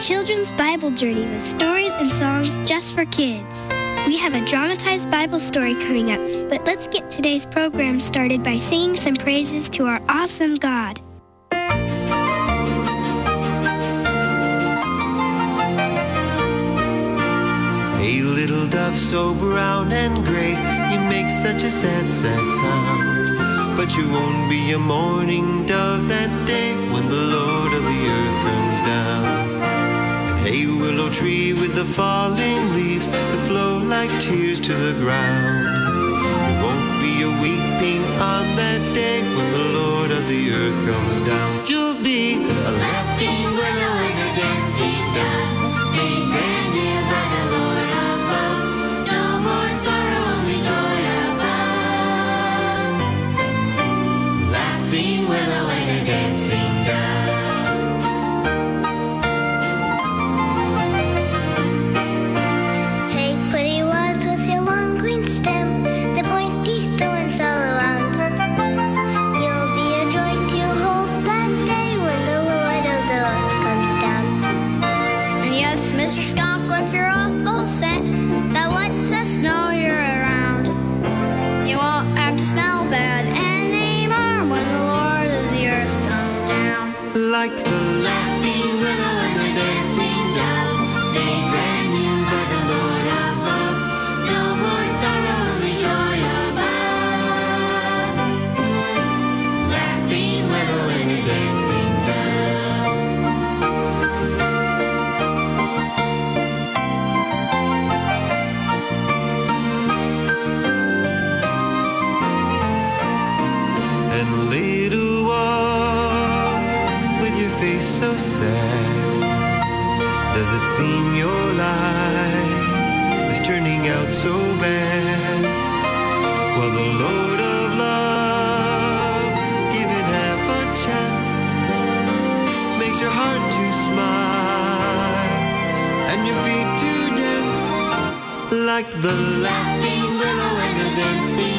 Children's Bible Journey with stories and songs just for kids. We have a dramatized Bible story coming up, but let's get today's program started by singing some praises to our awesome God. Hey, little dove, so brown and gray, you make such a sad, sad sound. But you won't be a mourning dove that day when the Lord of the earth comes down. Hey, willow tree with the falling leaves that flow like tears to the ground. There won't be a weeping on that day when the Lord of the earth comes down. You'll be a laughing willow and a dancing like the laughing willow and the dancing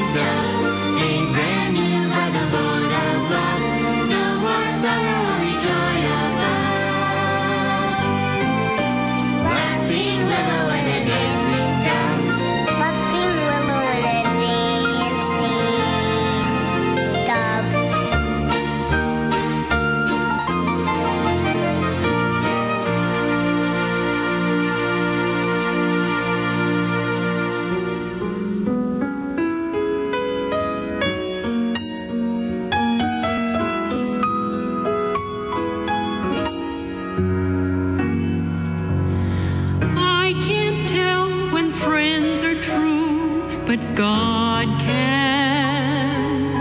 but God can.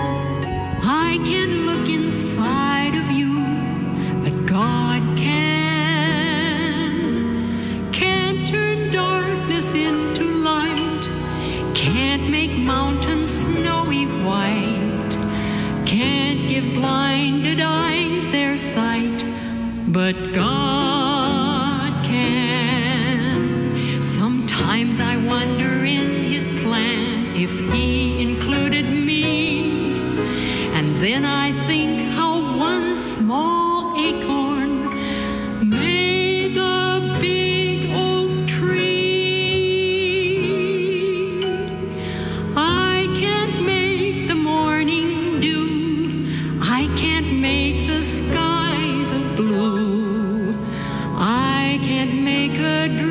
I can't look inside of you, but God can. Can't turn darkness into light, can't make mountains snowy white, can't give blinded eyes their sight, but God can't make a dream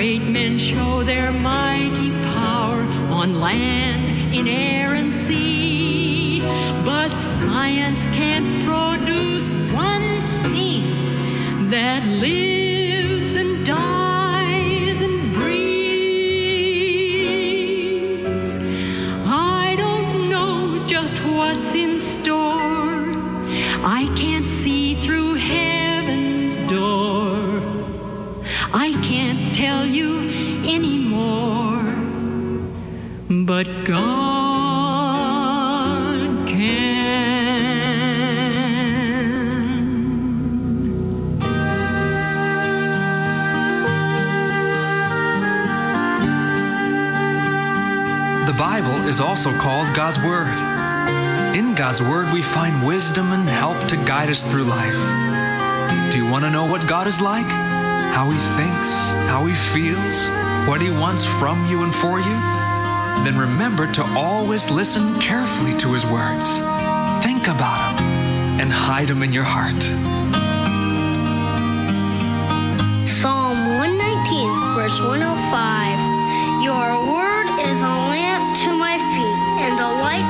great men show their mighty power on land, in air, and sea. But science can't But God can. The Bible is also called God's Word. In God's Word, we find wisdom and help to guide us through life. Do you want to know what God is like? How He thinks, how He feels, what He wants from you and for you? Then remember to always listen carefully to His words. Think about them and hide them in your heart. Psalm 119, verse 105. Your word is a lamp to my feet and a light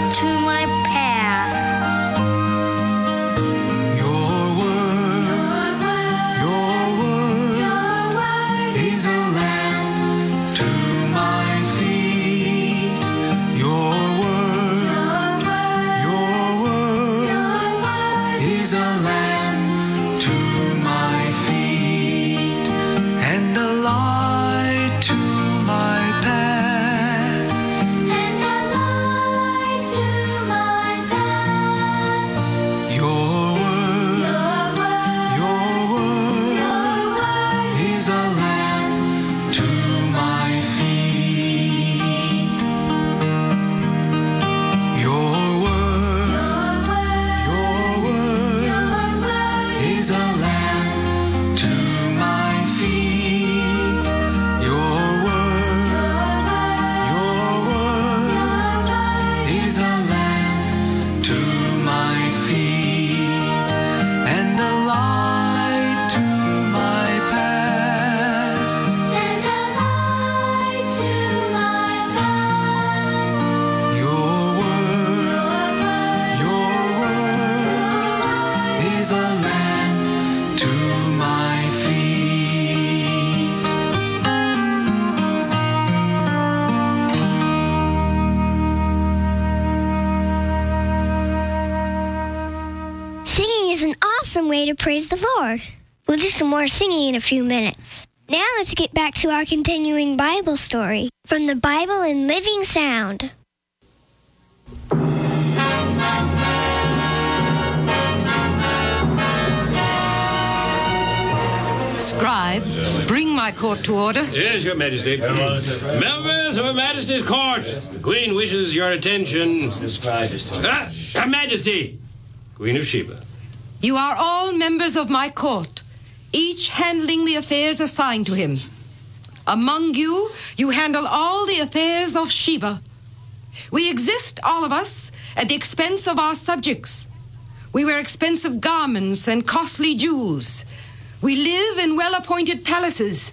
praise the Lord. We'll do some more singing in a few minutes. Now let's get back to our continuing Bible story from the Bible in Living Sound. Scribe, bring my court to order. Yes, Your Majesty. Members of Her Majesty's Court, the Queen wishes your attention. Scribe is to. Ah, Her Majesty, Queen of Sheba. You are all members of my court, each handling the affairs assigned to him. Among you, you handle all the affairs of Sheba. We exist, all of us, at the expense of our subjects. We wear expensive garments and costly jewels. We live in well appointed palaces.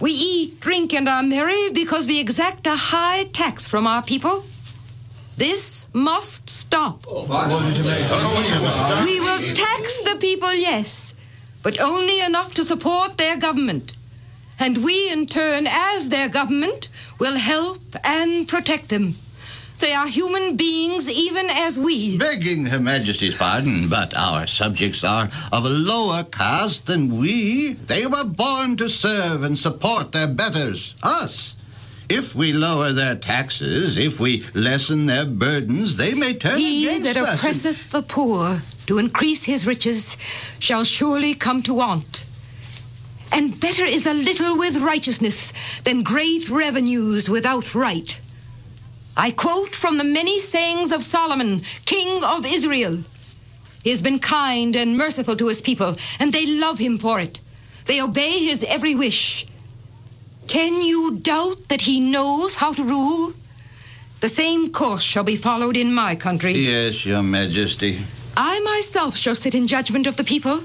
We eat, drink, and are merry because we exact a high tax from our people. This must stop. We will tax the people, yes, but only enough to support their government. And we, in turn, as their government, will help and protect them. They are human beings, even as we. Begging Her Majesty's pardon, but our subjects are of a lower caste than we. They were born to serve and support their betters, us. If we lower their taxes, if we lessen their burdens, they may turn He against that us. and- oppresseth the poor to increase his riches shall surely come to want. And better is a little with righteousness than great revenues without right. I quote from the many sayings of Solomon, king of Israel He has been kind and merciful to his people, and they love him for it. They obey his every wish. Can you doubt that he knows how to rule? The same course shall be followed in my country. Yes, Your Majesty. I myself shall sit in judgment of the people.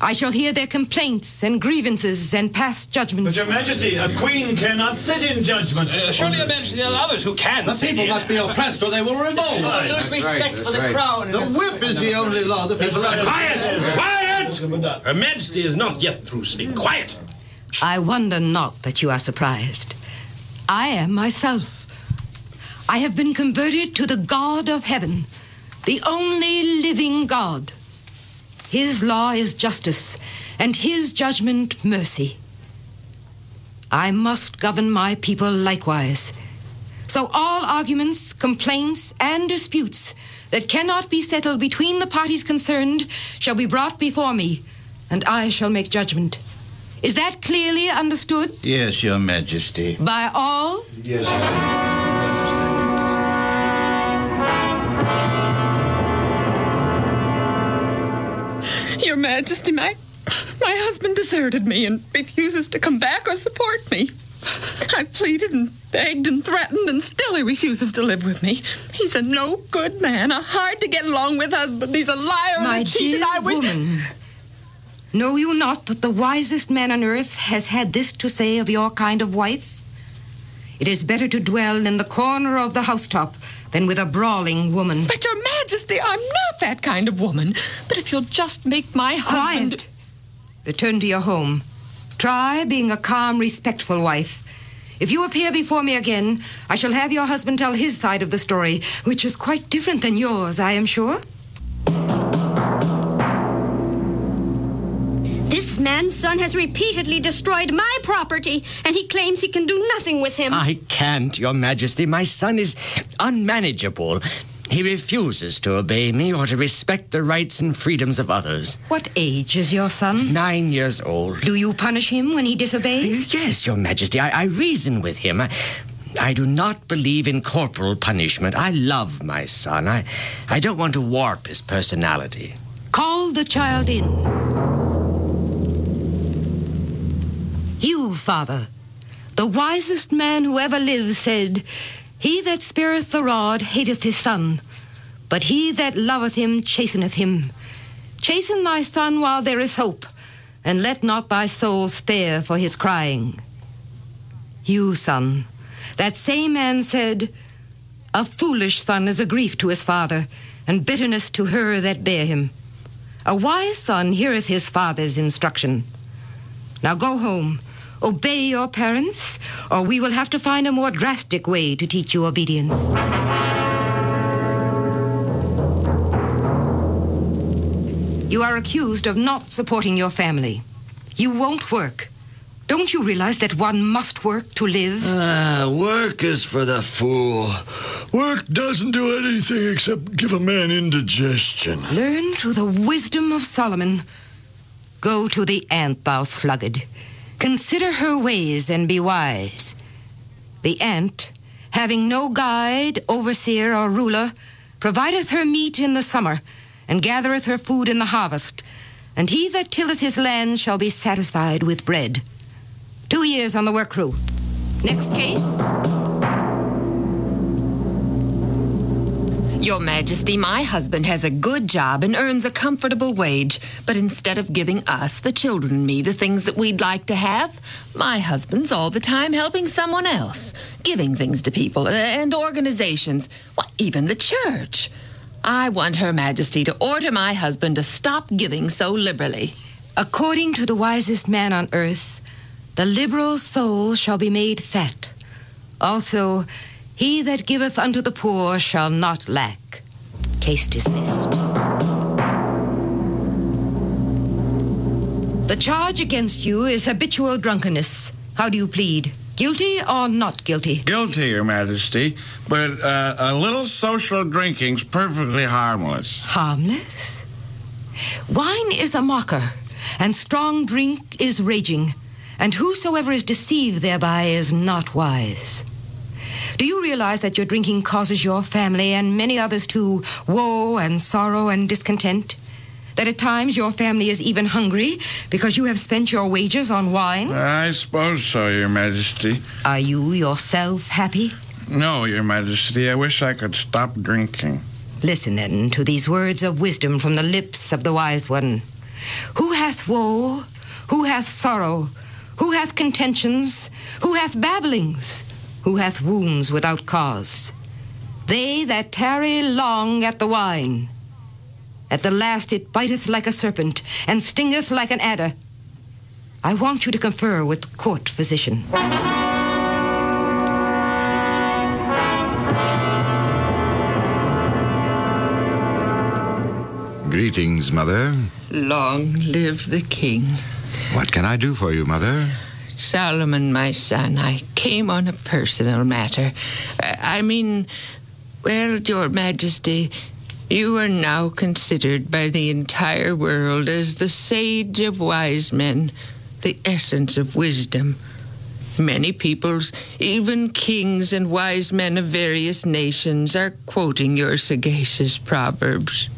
I shall hear their complaints and grievances and pass judgment. But, Your Majesty, a queen cannot sit in judgment. Uh, surely, Your Majesty, there are others who can. The people must be oppressed or they will revolt. Right. Lose respect for the right. crown. The whip is the only law the people have. Quiet! Quiet! Her Majesty is not yet through speaking. Quiet! I wonder not that you are surprised. I am myself. I have been converted to the God of heaven, the only living God. His law is justice, and his judgment mercy. I must govern my people likewise. So all arguments, complaints, and disputes that cannot be settled between the parties concerned shall be brought before me, and I shall make judgment. Is that clearly understood? Yes, Your Majesty. By all? Yes, Your Majesty. Your Majesty, my my husband deserted me and refuses to come back or support me. I pleaded and begged and threatened, and still he refuses to live with me. He's a no good man, a hard to get along with husband. He's a liar My and a cheat, dear and I wish. woman, know you not that the wisest man on earth has had this to say of your kind of wife? It is better to dwell in the corner of the housetop than with a brawling woman. But Your Majesty, I'm not that kind of woman. But if you'll just make my husband. Quiet. Return to your home. Try being a calm, respectful wife. If you appear before me again, I shall have your husband tell his side of the story, which is quite different than yours, I am sure. This man's son has repeatedly destroyed my property, and he claims he can do nothing with him. I can't, Your Majesty. My son is unmanageable. He refuses to obey me or to respect the rights and freedoms of others. What age is your son? Nine years old. Do you punish him when he disobeys? Yes, Your Majesty. I, I reason with him. I, I do not believe in corporal punishment. I love my son. I, I don't want to warp his personality. Call the child in. You, father, the wisest man who ever lived, said, He that spareth the rod hateth his son, but he that loveth him chasteneth him. Chasten thy son while there is hope, and let not thy soul spare for his crying. You, son, that same man said, A foolish son is a grief to his father, and bitterness to her that bare him. A wise son heareth his father's instruction. Now go home, obey your parents, or we will have to find a more drastic way to teach you obedience. You are accused of not supporting your family. You won't work. Don't you realize that one must work to live? Ah, work is for the fool. Work doesn't do anything except give a man indigestion. Learn through the wisdom of Solomon. Go to the ant, thou sluggard. Consider her ways and be wise. The ant, having no guide, overseer, or ruler, provideth her meat in the summer, and gathereth her food in the harvest. And he that tilleth his land shall be satisfied with bread. Two years on the work crew. Next case. Your Majesty, my husband has a good job and earns a comfortable wage. But instead of giving us, the children and me, the things that we'd like to have, my husband's all the time helping someone else, giving things to people uh, and organizations, well, even the church. I want Her Majesty to order my husband to stop giving so liberally. According to the wisest man on earth, the liberal soul shall be made fat. Also, he that giveth unto the poor shall not lack. Case dismissed. The charge against you is habitual drunkenness. How do you plead? Guilty or not guilty? Guilty, Your Majesty, but uh, a little social drinking's perfectly harmless. Harmless? Wine is a mocker, and strong drink is raging, and whosoever is deceived thereby is not wise. Do you realize that your drinking causes your family and many others to woe and sorrow and discontent? That at times your family is even hungry because you have spent your wages on wine? I suppose so, Your Majesty. Are you yourself happy? No, Your Majesty. I wish I could stop drinking. Listen then to these words of wisdom from the lips of the wise one. Who hath woe? Who hath sorrow? Who hath contentions? Who hath babblings? Who hath wounds without cause? They that tarry long at the wine. At the last it biteth like a serpent and stingeth like an adder. I want you to confer with the court physician. Greetings, Mother. Long live the king. What can I do for you, Mother? Solomon, my son, I came on a personal matter. I mean, well, Your Majesty, you are now considered by the entire world as the sage of wise men, the essence of wisdom. Many peoples, even kings and wise men of various nations, are quoting your sagacious proverbs.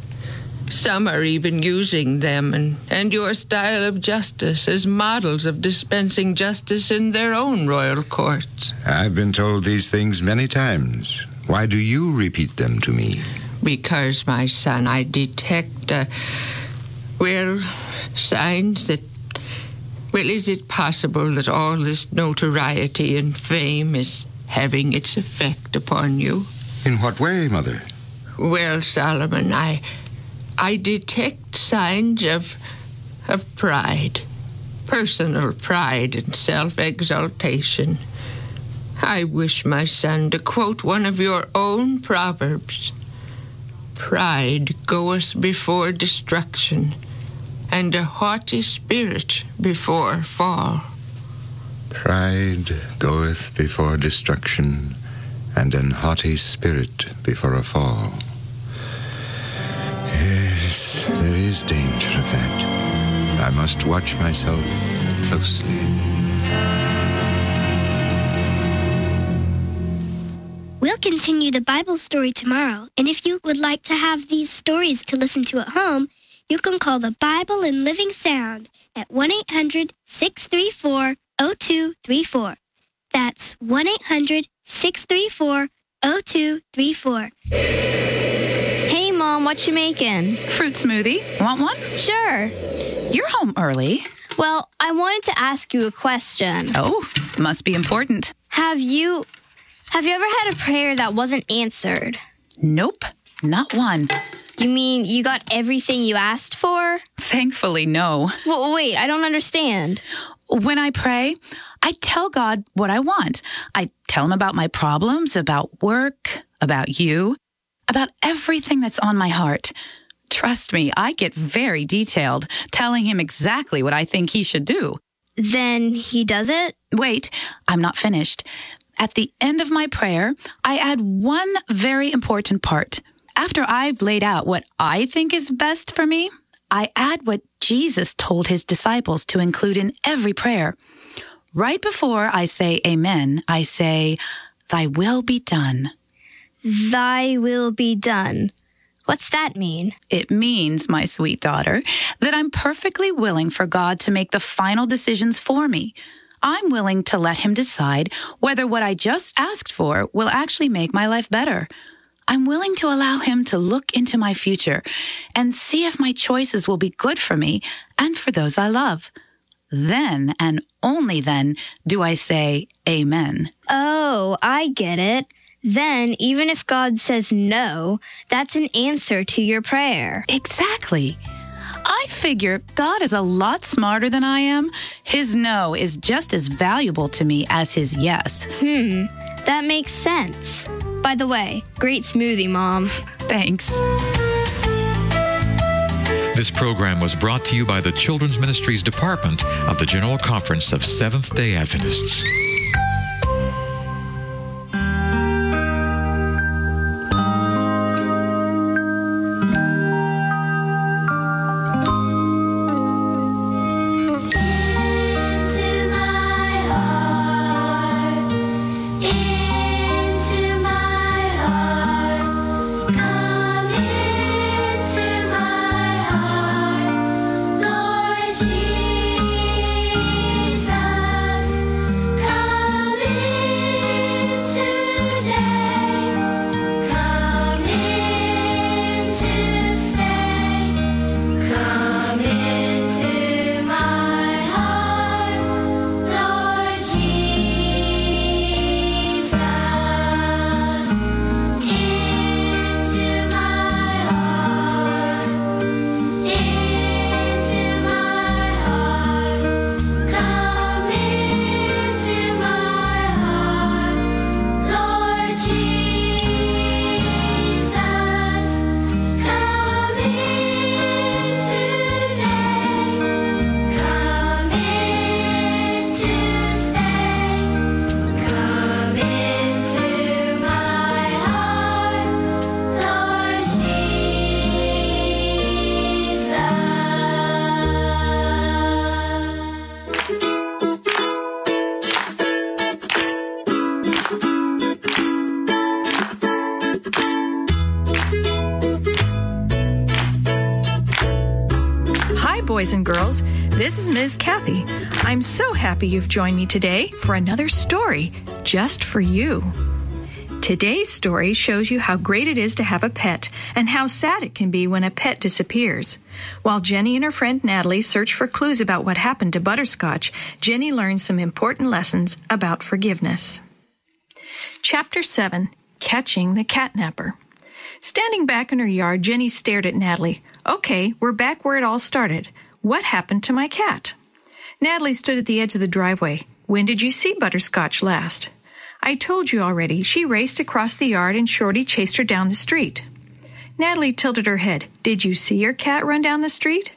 Some are even using them and, and your style of justice as models of dispensing justice in their own royal courts. I've been told these things many times. Why do you repeat them to me? Because, my son, I detect, uh, well, signs that. Well, is it possible that all this notoriety and fame is having its effect upon you? In what way, Mother? Well, Solomon, I. I detect signs of. of pride. Personal pride and self exaltation. I wish, my son, to quote one of your own proverbs Pride goeth before destruction, and a haughty spirit before fall. Pride goeth before destruction, and an haughty spirit before a fall. Yes, there is danger of that. I must watch myself closely. We'll continue the Bible story tomorrow, and if you would like to have these stories to listen to at home, you can call the Bible in Living Sound at 1 800 634 0234. That's 1 800 634 0234. What you making? Fruit smoothie. Want one? Sure. You're home early. Well, I wanted to ask you a question. Oh, must be important. Have you have you ever had a prayer that wasn't answered? Nope, not one. You mean you got everything you asked for? Thankfully, no. Well, wait, I don't understand. When I pray, I tell God what I want. I tell him about my problems, about work, about you, about everything that's on my heart. Trust me, I get very detailed, telling him exactly what I think he should do. Then he does it? Wait, I'm not finished. At the end of my prayer, I add one very important part. After I've laid out what I think is best for me, I add what Jesus told his disciples to include in every prayer. Right before I say amen, I say, Thy will be done. Thy will be done. What's that mean? It means, my sweet daughter, that I'm perfectly willing for God to make the final decisions for me. I'm willing to let Him decide whether what I just asked for will actually make my life better. I'm willing to allow Him to look into my future and see if my choices will be good for me and for those I love. Then and only then do I say Amen. Oh, I get it. Then, even if God says no, that's an answer to your prayer. Exactly. I figure God is a lot smarter than I am. His no is just as valuable to me as his yes. Hmm, that makes sense. By the way, great smoothie, Mom. Thanks. This program was brought to you by the Children's Ministries Department of the General Conference of Seventh day Adventists. Happy you've joined me today for another story just for you. Today's story shows you how great it is to have a pet and how sad it can be when a pet disappears. While Jenny and her friend Natalie search for clues about what happened to Butterscotch, Jenny learns some important lessons about forgiveness. Chapter 7 Catching the Catnapper. Standing back in her yard, Jenny stared at Natalie. Okay, we're back where it all started. What happened to my cat? Natalie stood at the edge of the driveway. When did you see Butterscotch last? I told you already. She raced across the yard and Shorty chased her down the street. Natalie tilted her head. Did you see your cat run down the street?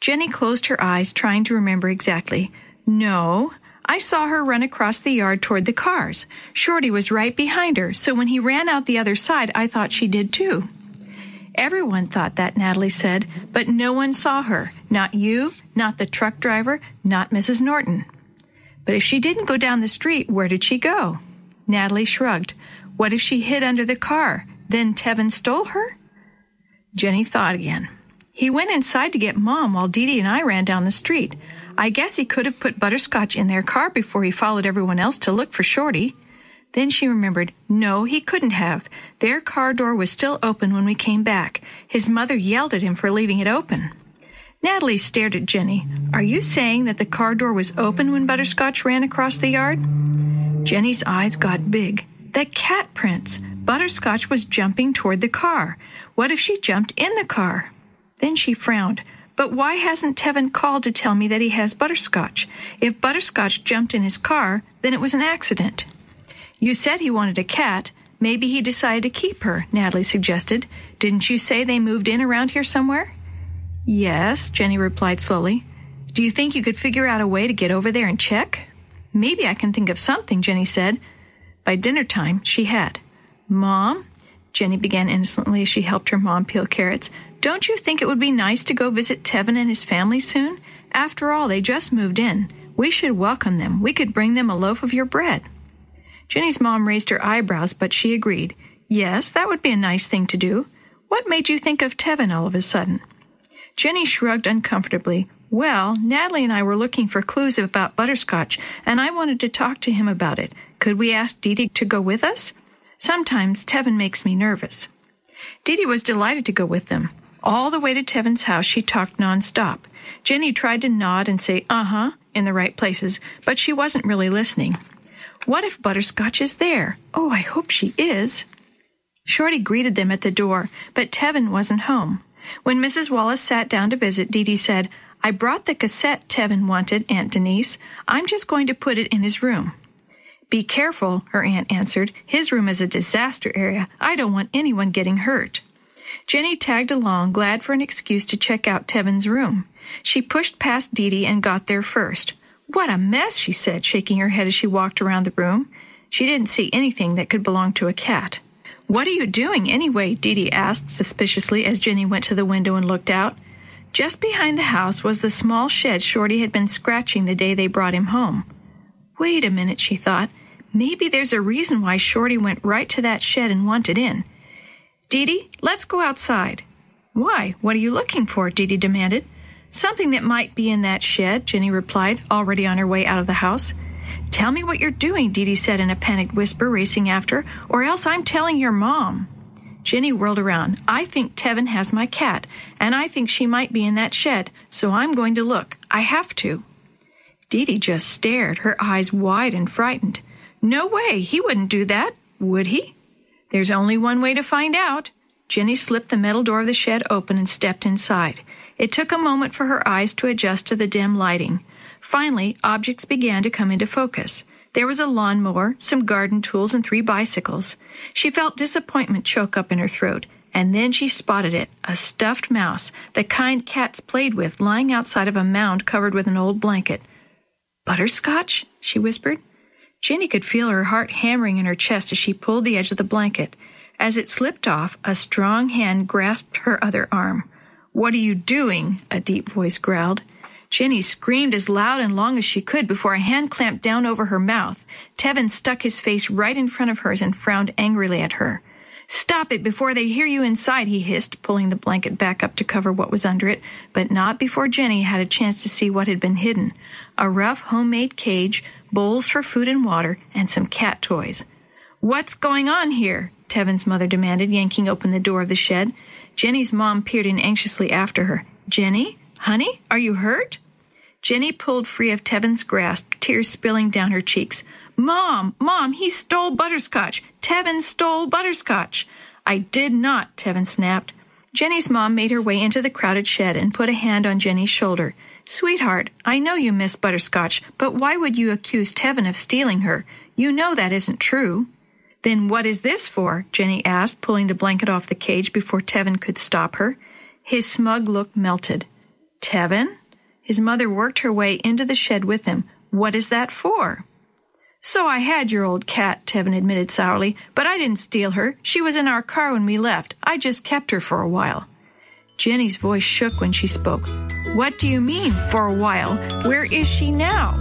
Jenny closed her eyes, trying to remember exactly. No, I saw her run across the yard toward the cars. Shorty was right behind her, so when he ran out the other side, I thought she did too. Everyone thought that, Natalie said, but no one saw her. Not you, not the truck driver, not Mrs. Norton. But if she didn't go down the street, where did she go? Natalie shrugged. What if she hid under the car? Then Tevin stole her? Jenny thought again. He went inside to get Mom while Dee Dee and I ran down the street. I guess he could have put Butterscotch in their car before he followed everyone else to look for Shorty. Then she remembered, no, he couldn't have. Their car door was still open when we came back. His mother yelled at him for leaving it open. Natalie stared at Jenny. Are you saying that the car door was open when Butterscotch ran across the yard? Jenny's eyes got big. The cat prints. Butterscotch was jumping toward the car. What if she jumped in the car? Then she frowned. But why hasn't Tevin called to tell me that he has Butterscotch? If Butterscotch jumped in his car, then it was an accident. You said he wanted a cat. Maybe he decided to keep her, Natalie suggested. Didn't you say they moved in around here somewhere? Yes, Jenny replied slowly. Do you think you could figure out a way to get over there and check? Maybe I can think of something, Jenny said. By dinner time, she had. Mom, Jenny began innocently as she helped her mom peel carrots, don't you think it would be nice to go visit Tevin and his family soon? After all, they just moved in. We should welcome them. We could bring them a loaf of your bread. Jenny's mom raised her eyebrows, but she agreed. Yes, that would be a nice thing to do. What made you think of Tevin all of a sudden? Jenny shrugged uncomfortably. Well, Natalie and I were looking for clues about butterscotch, and I wanted to talk to him about it. Could we ask Dee to go with us? Sometimes Tevin makes me nervous. Dee was delighted to go with them. All the way to Tevin's house, she talked nonstop. Jenny tried to nod and say, uh huh, in the right places, but she wasn't really listening. What if Butterscotch is there? Oh, I hope she is. Shorty greeted them at the door, but Tevin wasn't home. When Mrs. Wallace sat down to visit, Dee Dee said, I brought the cassette Tevin wanted, Aunt Denise. I'm just going to put it in his room. Be careful, her aunt answered. His room is a disaster area. I don't want anyone getting hurt. Jenny tagged along, glad for an excuse to check out Tevin's room. She pushed past Dee Dee and got there first. What a mess, she said, shaking her head as she walked around the room. She didn't see anything that could belong to a cat. What are you doing anyway? Dee Dee asked suspiciously as Jenny went to the window and looked out. Just behind the house was the small shed Shorty had been scratching the day they brought him home. Wait a minute, she thought. Maybe there's a reason why Shorty went right to that shed and wanted in. Dee Dee, let's go outside. Why? What are you looking for? Dee Dee demanded. Something that might be in that shed, Jenny replied, already on her way out of the house. Tell me what you're doing, Dee Dee said in a panicked whisper, racing after, or else I'm telling your mom. Jenny whirled around. I think Tevin has my cat, and I think she might be in that shed, so I'm going to look. I have to. Dee Dee just stared, her eyes wide and frightened. No way, he wouldn't do that, would he? There's only one way to find out. Jenny slipped the metal door of the shed open and stepped inside. It took a moment for her eyes to adjust to the dim lighting. Finally, objects began to come into focus. There was a lawnmower, some garden tools, and three bicycles. She felt disappointment choke up in her throat, and then she spotted it a stuffed mouse, the kind cats played with, lying outside of a mound covered with an old blanket. Butterscotch? she whispered. Jenny could feel her heart hammering in her chest as she pulled the edge of the blanket. As it slipped off, a strong hand grasped her other arm. What are you doing? a deep voice growled. Jenny screamed as loud and long as she could before a hand clamped down over her mouth. Tevin stuck his face right in front of hers and frowned angrily at her. Stop it before they hear you inside, he hissed, pulling the blanket back up to cover what was under it, but not before Jenny had a chance to see what had been hidden a rough homemade cage, bowls for food and water, and some cat toys. What's going on here? Tevin's mother demanded, yanking open the door of the shed. Jenny's mom peered in anxiously after her. Jenny? Honey? Are you hurt? Jenny pulled free of Tevin's grasp, tears spilling down her cheeks. Mom, Mom, he stole butterscotch. Tevin stole butterscotch. I did not, Tevin snapped. Jenny's mom made her way into the crowded shed and put a hand on Jenny's shoulder. Sweetheart, I know you miss butterscotch, but why would you accuse Tevin of stealing her? You know that isn't true. Then what is this for? Jenny asked, pulling the blanket off the cage before Tevin could stop her. His smug look melted. Tevin? His mother worked her way into the shed with him. What is that for? So I had your old cat, Tevin admitted sourly, but I didn't steal her. She was in our car when we left. I just kept her for a while. Jenny's voice shook when she spoke. What do you mean, for a while? Where is she now?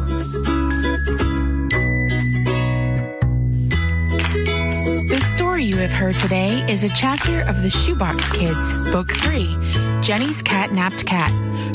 The story you have heard today is a chapter of The Shoebox Kids, Book 3 Jenny's Cat Napped Cat,